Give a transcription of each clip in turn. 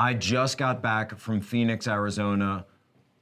I just got back from Phoenix, Arizona.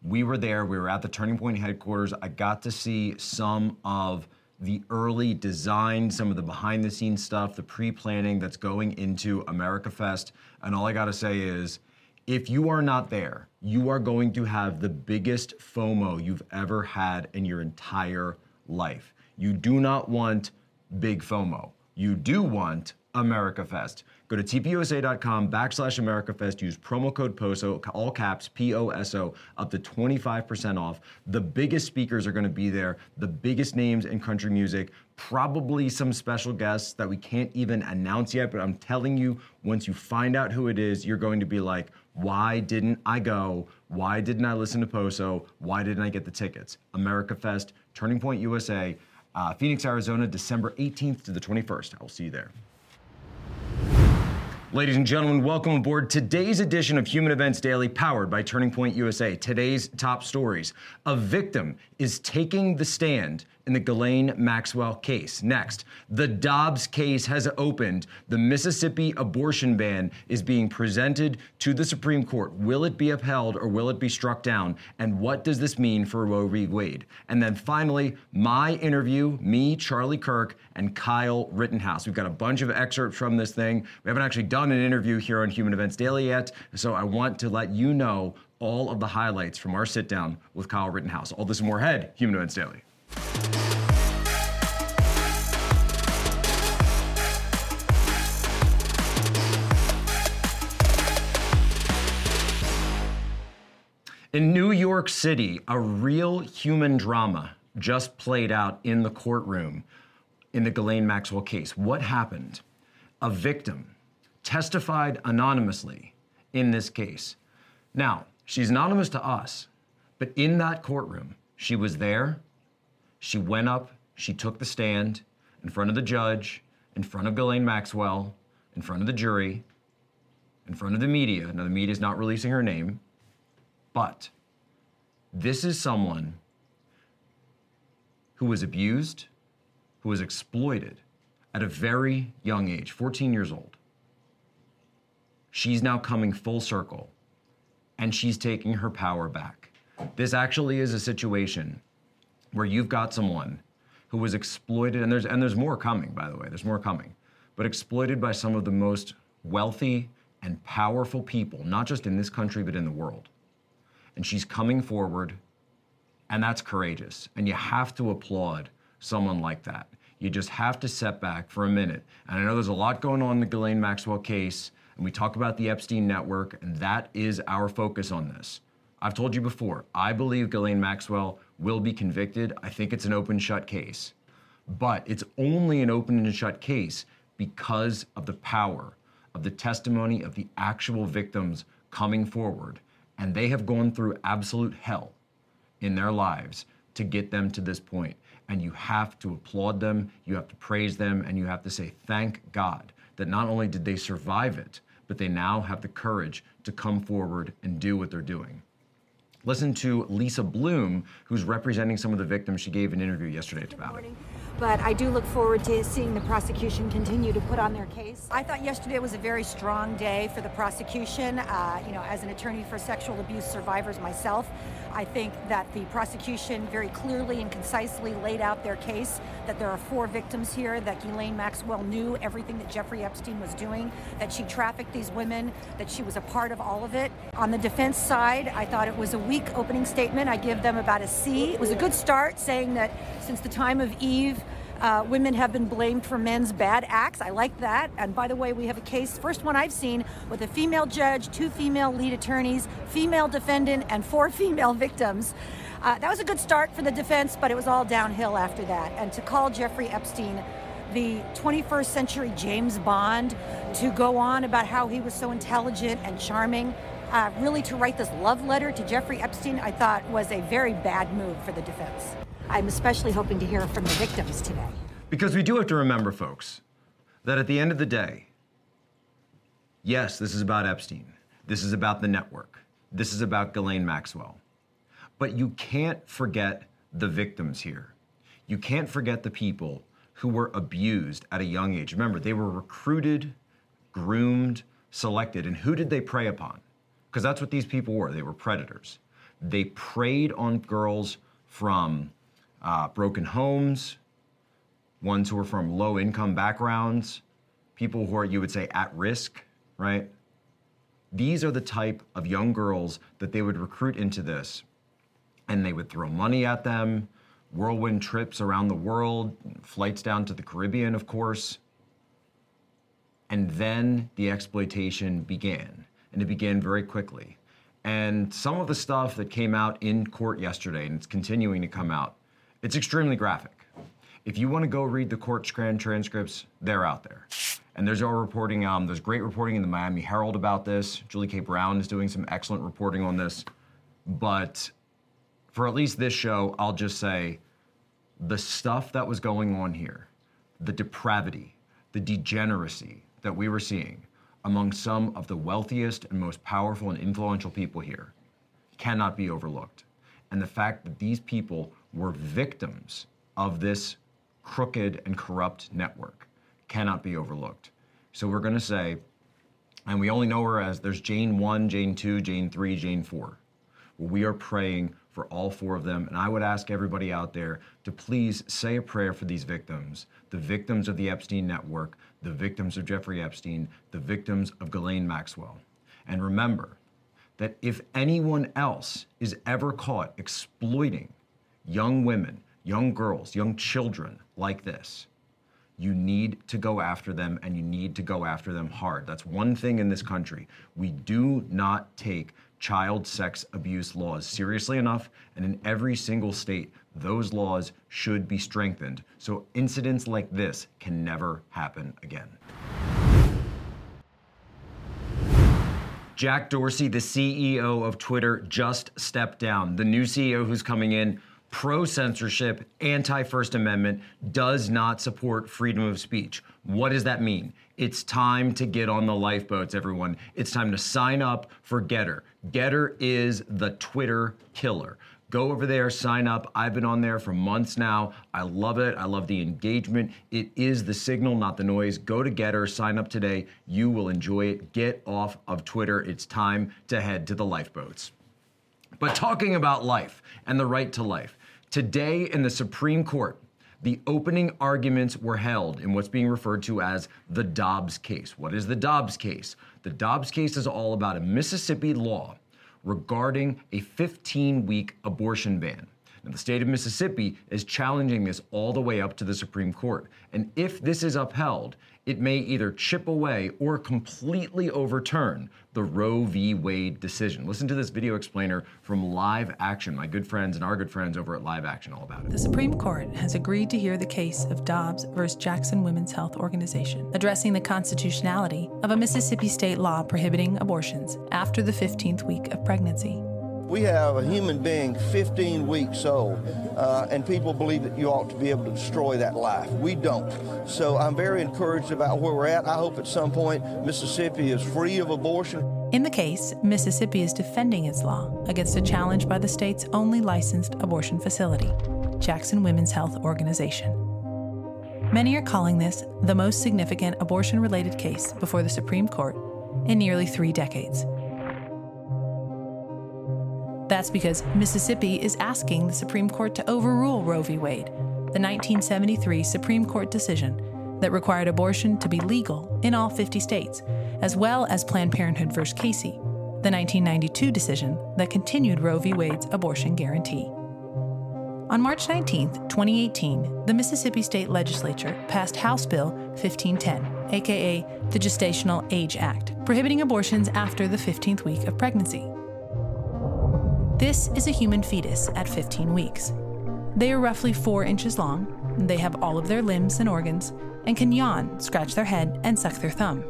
We were there, we were at the Turning Point headquarters. I got to see some of the early design, some of the behind the scenes stuff, the pre planning that's going into America Fest. And all I gotta say is, if you are not there, you are going to have the biggest FOMO you've ever had in your entire life. You do not want big FOMO. You do want America Fest. Go to tpusa.com backslash AmericaFest. Use promo code POSO, all caps, P O S O, up to 25% off. The biggest speakers are going to be there, the biggest names in country music, probably some special guests that we can't even announce yet. But I'm telling you, once you find out who it is, you're going to be like, why didn't I go? Why didn't I listen to Poso? Why didn't I get the tickets? America Fest, Turning Point USA, uh, Phoenix, Arizona, December 18th to the 21st. I will see you there. Ladies and gentlemen, welcome aboard today's edition of Human Events Daily, powered by Turning Point USA. Today's top stories. A victim is taking the stand in the Ghislaine Maxwell case. Next, the Dobbs case has opened. The Mississippi abortion ban is being presented to the Supreme Court. Will it be upheld or will it be struck down? And what does this mean for Roe v. Wade? And then finally, my interview, me, Charlie Kirk, and Kyle Rittenhouse. We've got a bunch of excerpts from this thing. We haven't actually done an interview here on Human Events Daily yet, so I want to let you know all of the highlights from our sit down with Kyle Rittenhouse. All this and more ahead, Human Events Daily. In New York City, a real human drama just played out in the courtroom in the Ghislaine Maxwell case. What happened? A victim testified anonymously in this case. Now, she's anonymous to us, but in that courtroom, she was there, she went up, she took the stand in front of the judge, in front of Ghislaine Maxwell, in front of the jury, in front of the media. Now, the media is not releasing her name. But this is someone who was abused, who was exploited at a very young age, 14 years old. She's now coming full circle and she's taking her power back. This actually is a situation where you've got someone who was exploited, and there's, and there's more coming, by the way, there's more coming, but exploited by some of the most wealthy and powerful people, not just in this country, but in the world and she's coming forward, and that's courageous. And you have to applaud someone like that. You just have to step back for a minute. And I know there's a lot going on in the Ghislaine Maxwell case, and we talk about the Epstein network, and that is our focus on this. I've told you before, I believe Ghislaine Maxwell will be convicted. I think it's an open shut case. But it's only an open and shut case because of the power of the testimony of the actual victims coming forward and they have gone through absolute hell in their lives to get them to this point. And you have to applaud them, you have to praise them, and you have to say, thank God that not only did they survive it, but they now have the courage to come forward and do what they're doing. Listen to Lisa Bloom, who's representing some of the victims. She gave an interview yesterday about it but I do look forward to seeing the prosecution continue to put on their case. I thought yesterday was a very strong day for the prosecution. Uh, you know, as an attorney for sexual abuse survivors myself, I think that the prosecution very clearly and concisely laid out their case that there are four victims here, that Ghislaine Maxwell knew everything that Jeffrey Epstein was doing, that she trafficked these women, that she was a part of all of it. On the defense side, I thought it was a weak opening statement. I give them about a C. It was a good start saying that since the time of Eve, uh, women have been blamed for men's bad acts. I like that. And by the way, we have a case, first one I've seen, with a female judge, two female lead attorneys, female defendant, and four female victims. Uh, that was a good start for the defense, but it was all downhill after that. And to call Jeffrey Epstein the 21st century James Bond, to go on about how he was so intelligent and charming, uh, really to write this love letter to Jeffrey Epstein, I thought was a very bad move for the defense. I'm especially hoping to hear from the victims today. Because we do have to remember, folks, that at the end of the day, yes, this is about Epstein. This is about the network. This is about Ghislaine Maxwell. But you can't forget the victims here. You can't forget the people who were abused at a young age. Remember, they were recruited, groomed, selected. And who did they prey upon? because that's what these people were. They were predators. They preyed on girls from uh, broken homes, ones who are from low income backgrounds, people who are, you would say, at risk, right? These are the type of young girls that they would recruit into this. And they would throw money at them, whirlwind trips around the world, flights down to the Caribbean, of course. And then the exploitation began, and it began very quickly. And some of the stuff that came out in court yesterday, and it's continuing to come out, it's extremely graphic. If you want to go read the court transcripts, they're out there. And there's our reporting. Um, there's great reporting in the Miami Herald about this. Julie K. Brown is doing some excellent reporting on this. But for at least this show, I'll just say the stuff that was going on here, the depravity, the degeneracy that we were seeing among some of the wealthiest and most powerful and influential people here cannot be overlooked. And the fact that these people were victims of this crooked and corrupt network cannot be overlooked. So we're going to say, and we only know her as there's Jane 1, Jane 2, Jane 3, Jane 4. Well, we are praying for all four of them. And I would ask everybody out there to please say a prayer for these victims the victims of the Epstein network, the victims of Jeffrey Epstein, the victims of Ghislaine Maxwell. And remember that if anyone else is ever caught exploiting young women, young girls, young children like this, you need to go after them and you need to go after them hard. That's one thing in this country. We do not take child sex abuse laws seriously enough, and in every single state, those laws should be strengthened so incidents like this can never happen again. Jack Dorsey, the CEO of Twitter, just stepped down. The new CEO who's coming in pro censorship, anti First Amendment, does not support freedom of speech. What does that mean? It's time to get on the lifeboats, everyone. It's time to sign up for GETTR. GETTR is the Twitter killer. Go over there, sign up. I've been on there for months now. I love it. I love the engagement. It is the signal, not the noise. Go to GETTR, sign up today. You will enjoy it. Get off of Twitter. It's time to head to the lifeboats. But talking about life and the right to life, today in the Supreme Court, the opening arguments were held in what's being referred to as the Dobbs case. What is the Dobbs case? The Dobbs case is all about a Mississippi law regarding a 15 week abortion ban. Now, the state of Mississippi is challenging this all the way up to the Supreme Court. And if this is upheld, it may either chip away or completely overturn the Roe v. Wade decision. Listen to this video explainer from Live Action, my good friends and our good friends over at Live Action, all about it. The Supreme Court has agreed to hear the case of Dobbs versus Jackson Women's Health Organization, addressing the constitutionality of a Mississippi state law prohibiting abortions after the 15th week of pregnancy. We have a human being 15 weeks old, uh, and people believe that you ought to be able to destroy that life. We don't. So I'm very encouraged about where we're at. I hope at some point Mississippi is free of abortion. In the case, Mississippi is defending its law against a challenge by the state's only licensed abortion facility, Jackson Women's Health Organization. Many are calling this the most significant abortion related case before the Supreme Court in nearly three decades. That's because Mississippi is asking the Supreme Court to overrule Roe v. Wade, the 1973 Supreme Court decision that required abortion to be legal in all 50 states, as well as Planned Parenthood v. Casey, the 1992 decision that continued Roe v. Wade's abortion guarantee. On March 19, 2018, the Mississippi State Legislature passed House Bill 1510, aka the Gestational Age Act, prohibiting abortions after the 15th week of pregnancy. This is a human fetus at 15 weeks. They are roughly 4 inches long, they have all of their limbs and organs, and can yawn, scratch their head, and suck their thumb.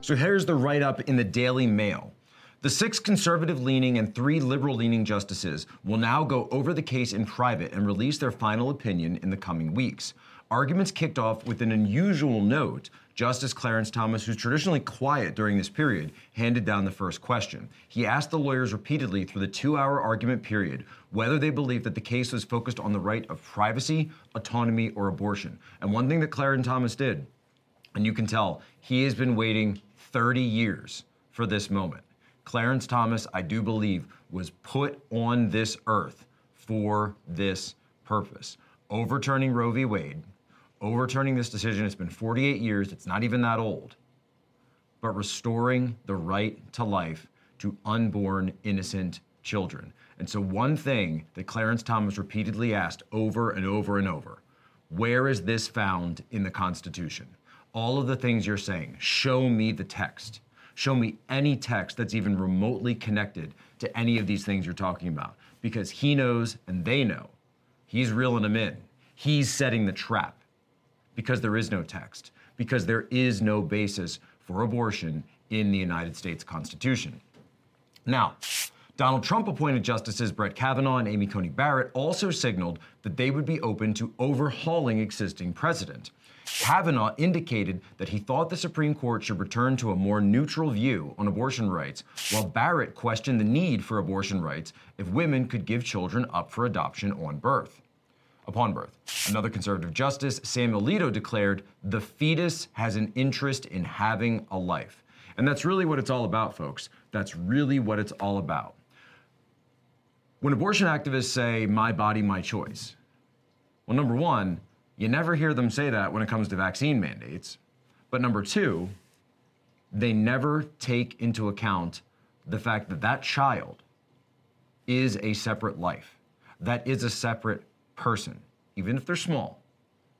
So here's the write up in the Daily Mail. The six conservative leaning and three liberal leaning justices will now go over the case in private and release their final opinion in the coming weeks. Arguments kicked off with an unusual note Justice Clarence Thomas, who's traditionally quiet during this period, handed down the first question. He asked the lawyers repeatedly through the two hour argument period whether they believed that the case was focused on the right of privacy, autonomy, or abortion. And one thing that Clarence Thomas did, and you can tell, he has been waiting 30 years for this moment. Clarence Thomas, I do believe, was put on this earth for this purpose. Overturning Roe v. Wade, overturning this decision, it's been 48 years, it's not even that old, but restoring the right to life to unborn innocent children. And so, one thing that Clarence Thomas repeatedly asked over and over and over where is this found in the Constitution? All of the things you're saying, show me the text. Show me any text that's even remotely connected to any of these things you're talking about. Because he knows and they know. He's reeling them in. He's setting the trap. Because there is no text. Because there is no basis for abortion in the United States Constitution. Now, Donald Trump appointed Justices Brett Kavanaugh and Amy Coney Barrett also signaled that they would be open to overhauling existing precedent. Kavanaugh indicated that he thought the Supreme Court should return to a more neutral view on abortion rights, while Barrett questioned the need for abortion rights if women could give children up for adoption on birth. Upon birth. Another conservative justice, Samuel Alito, declared the fetus has an interest in having a life. And that's really what it's all about, folks. That's really what it's all about. When abortion activists say, my body, my choice, well, number one, you never hear them say that when it comes to vaccine mandates. But number two, they never take into account the fact that that child is a separate life, that is a separate person, even if they're small,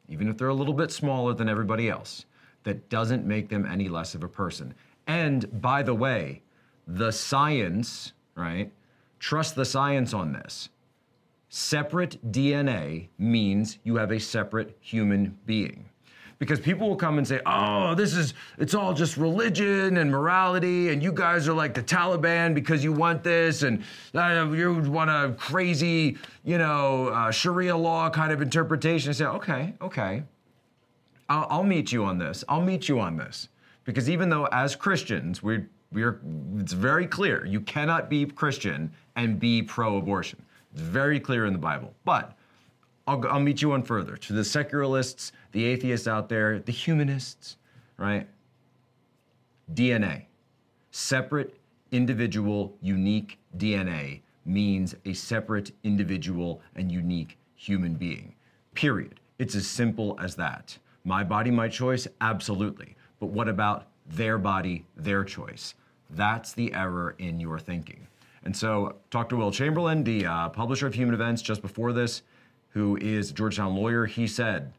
even if they're a little bit smaller than everybody else, that doesn't make them any less of a person. And by the way, the science, right, Trust the science on this. Separate DNA means you have a separate human being. Because people will come and say, oh, this is, it's all just religion and morality, and you guys are like the Taliban because you want this, and uh, you want a crazy, you know, uh, Sharia law kind of interpretation. I say, okay, okay. I'll, I'll meet you on this. I'll meet you on this. Because even though as Christians, we're we are, it's very clear. You cannot be Christian and be pro abortion. It's very clear in the Bible. But I'll, I'll meet you on further. To the secularists, the atheists out there, the humanists, right? DNA, separate, individual, unique DNA means a separate, individual, and unique human being. Period. It's as simple as that. My body, my choice? Absolutely. But what about their body, their choice? That's the error in your thinking. And so, talk to Will Chamberlain, the uh, publisher of Human Events, just before this, who is a Georgetown lawyer. He said,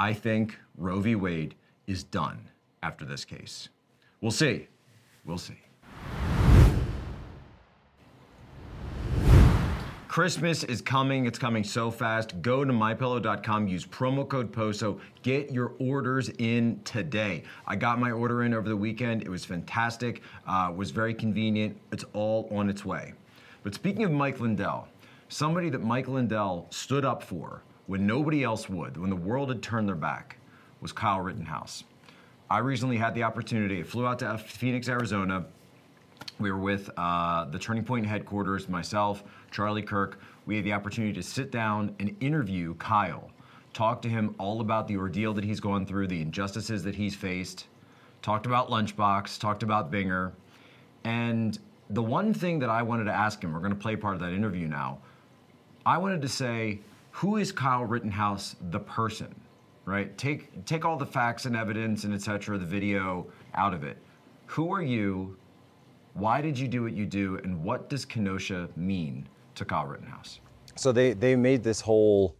I think Roe v. Wade is done after this case. We'll see. We'll see. Christmas is coming. It's coming so fast. Go to mypillow.com, use promo code POSO, get your orders in today. I got my order in over the weekend. It was fantastic, uh, was very convenient. It's all on its way. But speaking of Mike Lindell, somebody that Mike Lindell stood up for when nobody else would, when the world had turned their back, was Kyle Rittenhouse. I recently had the opportunity, I flew out to Phoenix, Arizona. We were with uh, the Turning Point headquarters, myself, Charlie Kirk, we had the opportunity to sit down and interview Kyle, talk to him all about the ordeal that he's gone through, the injustices that he's faced, talked about Lunchbox, talked about Binger. And the one thing that I wanted to ask him, we're going to play part of that interview now. I wanted to say, who is Kyle Rittenhouse, the person? Right? Take take all the facts and evidence and etc. The video out of it. Who are you? Why did you do what you do? And what does Kenosha mean to Kyle Rittenhouse? So they they made this whole,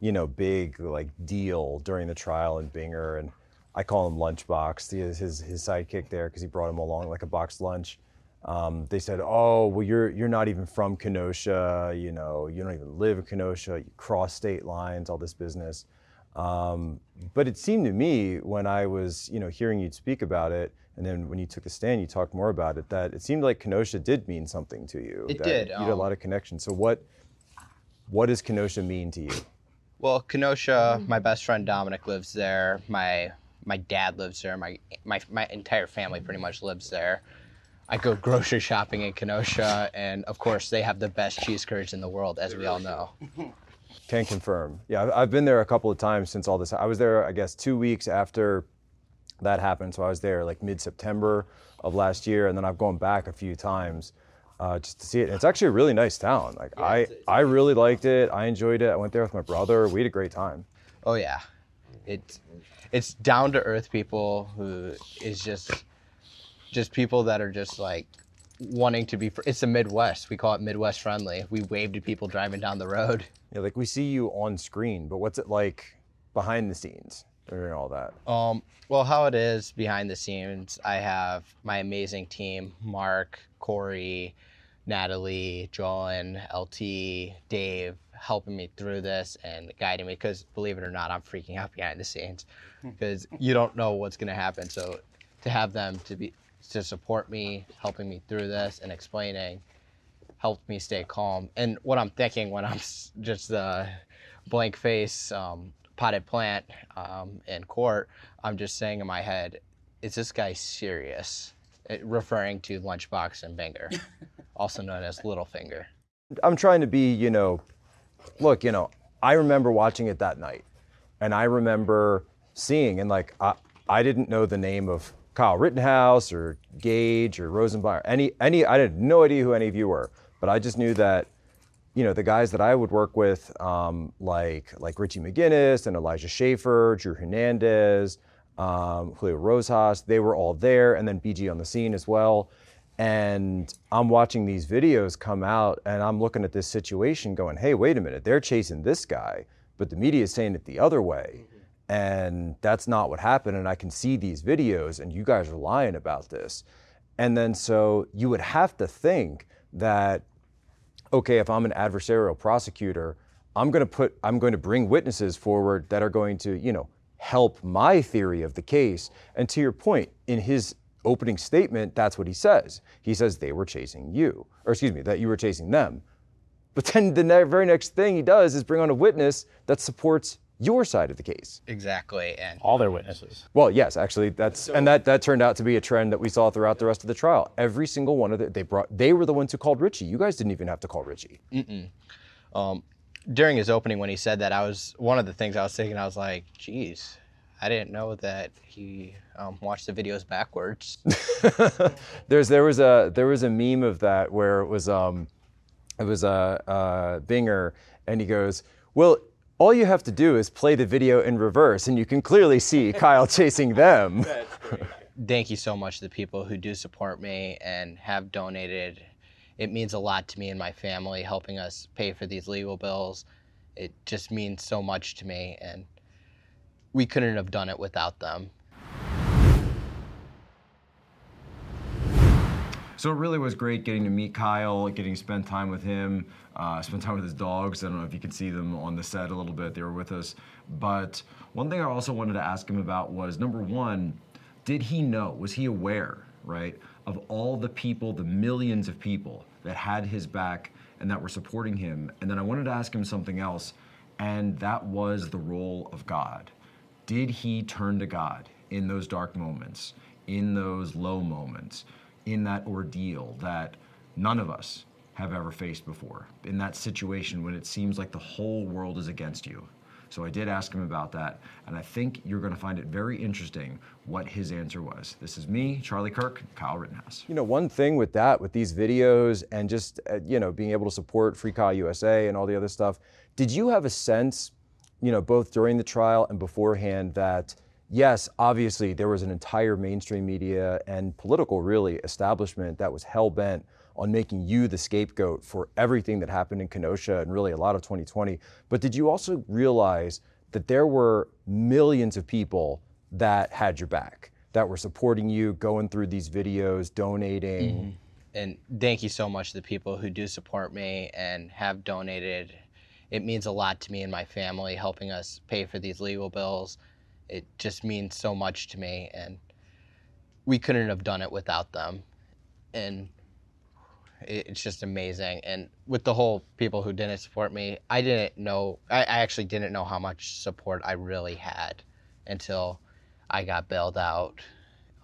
you know, big like deal during the trial in Binger, and I call him Lunchbox, his his, his sidekick there, because he brought him along like a boxed lunch. Um, they said, "Oh, well, you're you're not even from Kenosha. You know, you don't even live in Kenosha. You cross state lines. All this business." Um, but it seemed to me when I was, you know, hearing you speak about it, and then when you took the stand, you talked more about it. That it seemed like Kenosha did mean something to you. It that did. You had a um, lot of connections. So what, what does Kenosha mean to you? Well, Kenosha, my best friend Dominic lives there. My my dad lives there. My my my entire family pretty much lives there. I go grocery shopping in Kenosha, and of course, they have the best cheese curds in the world, as we all know. Can confirm. Yeah, I've- been there a couple of times since all this. I was there, I guess, two weeks after that happened. So I was there like mid September of last year, and then I've gone back a few times uh, just to see it. And it's actually a really nice town. Like I, I really liked it. I enjoyed it. I went there with my brother. We had a great time. Oh yeah, it's it's down to earth people who is just just people that are just like wanting to be. fr- It's the Midwest. We call it Midwest friendly. We wave to people driving down the road. Yeah, like we see you on screen, but what's it like behind the scenes during all that? Um, well, how it is behind the scenes, I have my amazing team Mark, Corey, Natalie, Joan, LT, Dave helping me through this and guiding me because believe it or not, I'm freaking out behind the scenes because you don't know what's going to happen. So to have them to be to support me, helping me through this and explaining helped me stay calm. And what I'm thinking when I'm just uh, blank face, um, potted plant um, in court, I'm just saying in my head, is this guy serious? It, referring to Lunchbox and Binger, also known as Littlefinger. I'm trying to be, you know, look, you know, I remember watching it that night, and I remember seeing, and like, I, I didn't know the name of Kyle Rittenhouse or Gaige or Rosenbaum, or any, any, I had no idea who any of you were, but I just knew that, you know, the guys that I would work with, um, like like Richie McGinnis and Elijah Schaffer, Drew Hernandez, um, Julio Rosas, they were all there, and then BG on the scene as well. And I'm watching these videos come out, and I'm looking at this situation, going, "Hey, wait a minute! They're chasing this guy, but the media is saying it the other way." And that's not what happened. And I can see these videos, and you guys are lying about this. And then so you would have to think that okay, if I'm an adversarial prosecutor, I'm going to put I'm going to bring witnesses forward that are going to, you know, help my theory of the case. And to your point, in his opening statement, that's what he says. He says they were chasing you, or excuse me, that you were chasing them. But then the very next thing he does is bring on a witness that supports your side of the case. Exactly, and All their witnesses. Well, yes, actually, that's and that that turned out to be a trend that we saw throughout the rest of the trial. Every single one of the, they brought they were the ones who called Richie. You guys didn't even have to call Richie. during his opening when he said that, I was one of the things I was thinking. I was like, "Geez, I didn't know that he um, watched the videos backwards." There's there was a there was a meme of that where it was um it was a uh, uh, Binger and he goes, well. All you have to do is play the video in reverse, and you can clearly see Kyle chasing them. Thank you so much to the people who do support me and have donated. It means a lot to me and my family, helping us pay for these legal bills. It just means so much to me, and we couldn't have done it without them. So it really was great getting to meet Kyle, getting to spend time with him, uh, spend time with his dogs. I don't know if you can see them on the set a little bit. They were with us. But one thing I also wanted to ask him about was number one, did he know? Was he aware, right, of all the people, the millions of people that had his back and that were supporting him? And then I wanted to ask him something else, and that was the role of God. Did he turn to God in those dark moments, in those low moments, in that ordeal that none of us have ever faced before, in that situation when it seems like the whole world is against you? So I did ask him about that, and I think you're going to find it very interesting what his answer was. This is me, Charlie Kirk, Kyle Rittenhouse. You know, one thing with that, with these videos and just, uh, you know, being able to support Free Kyle USA and all the other stuff, did you have a sense, you know, both during the trial and beforehand that, yes, obviously there was an entire mainstream media and political, really, establishment that was hell bent on making you the scapegoat for everything that happened in Kenosha and really a lot of 2020. But did you also realize that there were millions of people that had your back, that were supporting you, going through these videos, donating? Mm-hmm. and thank you so much to the people who do support me and have donated. It means a lot to me and my family, helping us pay for these legal bills. It just means so much to me, and we couldn't have done it without them. And it's just amazing. And with the whole people who didn't support me, I didn't know, I, actually didn't know how much support I really had until I got bailed out.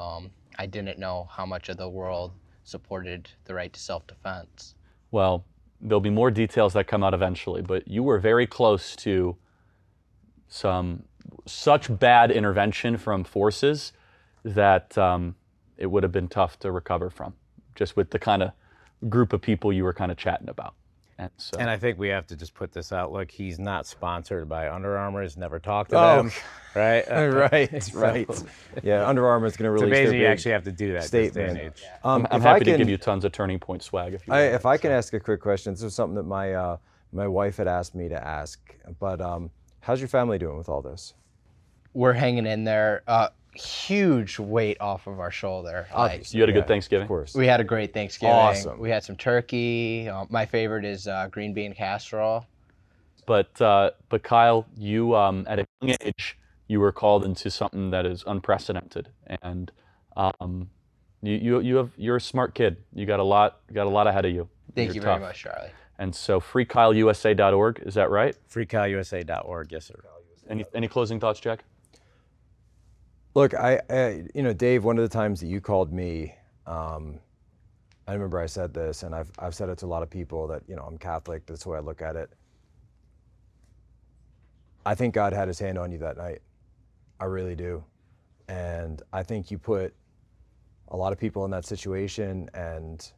Um, I didn't know how much of the world supported the right to self defense. Well, there'll be more details that come out eventually, but you were very close to some such bad intervention from forces that um, it would have been tough to recover from, just with the kind of group of people you were kind of chatting about. And so, And I think we have to just put this out. Look, he's not sponsored by Under Armour. He's never talked to Oh. them, right? Uh, right, so- right. Yeah, Under Armour is going to It's release their amazing you actually have to do that this day and statement. age. Um, I'm if I happy to give you tons of turning point swag if you I, want. if I can ask a quick question, this is something that my uh, my wife had asked me to ask. But um, how's your family doing with all this? We're hanging in there. Uh, huge weight off of our shoulder. Like, you had a Yeah, good Thanksgiving. Of course. we had a great Thanksgiving. Awesome. We had some turkey. Uh, my favorite is uh, green bean casserole. But uh, but Kyle, you um, at a young age, you were called into something that is unprecedented, and um, you, you you have you're a smart kid. You got a lot got a lot ahead of you. Thank You're you tough. very much, Charlie. And so freekyleusa.org, is that right? FreeKyleUSA.org, yes, sir. Any any closing thoughts, Jack? Look, I, I, you know, Dave. One of the times that you called me, um, I remember I said this, and I've I've said it to a lot of people that you know I'm Catholic. That's the way I look at it. I think God had His hand on you that night. I really do, and I think you put a lot of people in that situation, and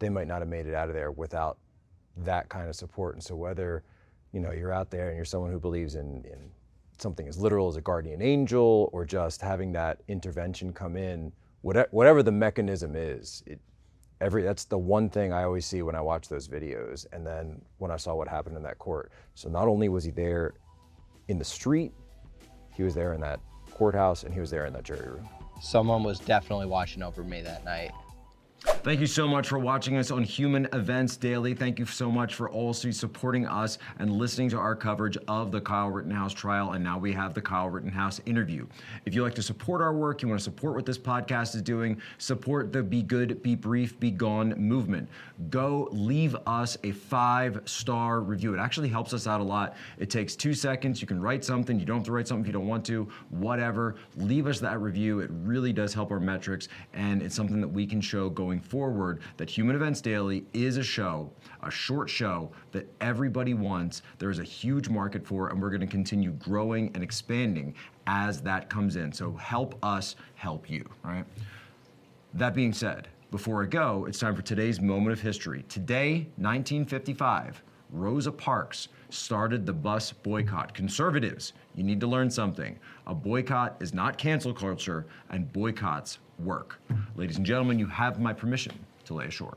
they might not have made it out of there without that kind of support. And so whether you know you're out there and you're someone who believes in, in something as literal as a guardian angel or just having that intervention come in, whatever, whatever the mechanism is, it, every that's the one thing I always see when I watch those videos. And then when I saw what happened in that court, so not only was he there in the street, he was there in that courthouse, and he was there in that jury room. Someone was definitely watching over me that night. Thank you so much for watching us on Human Events Daily. Thank you so much for also supporting us and listening to our coverage of the Kyle Rittenhouse trial. And now we have the Kyle Rittenhouse interview. If you like to support our work, you want to support what this podcast is doing, support the Be Good, Be Brief, Be Gone movement. Go leave us a five star review. It actually helps us out a lot. It takes two seconds. You can write something. You don't have to write something if you don't want to, whatever. Leave us that review. It really does help our metrics. And it's something that we can show going forward that Human Events Daily is a show, a short show that everybody wants. There is a huge market for, and we're going to continue growing and expanding as that comes in. So help us help you, right? That being said, before I go, it's time for today's moment of history. Today, 1955, Rosa Parks started the bus boycott. Conservatives, you need to learn something. A boycott is not cancel culture, and boycotts work. Ladies and gentlemen, you have my permission to lay ashore.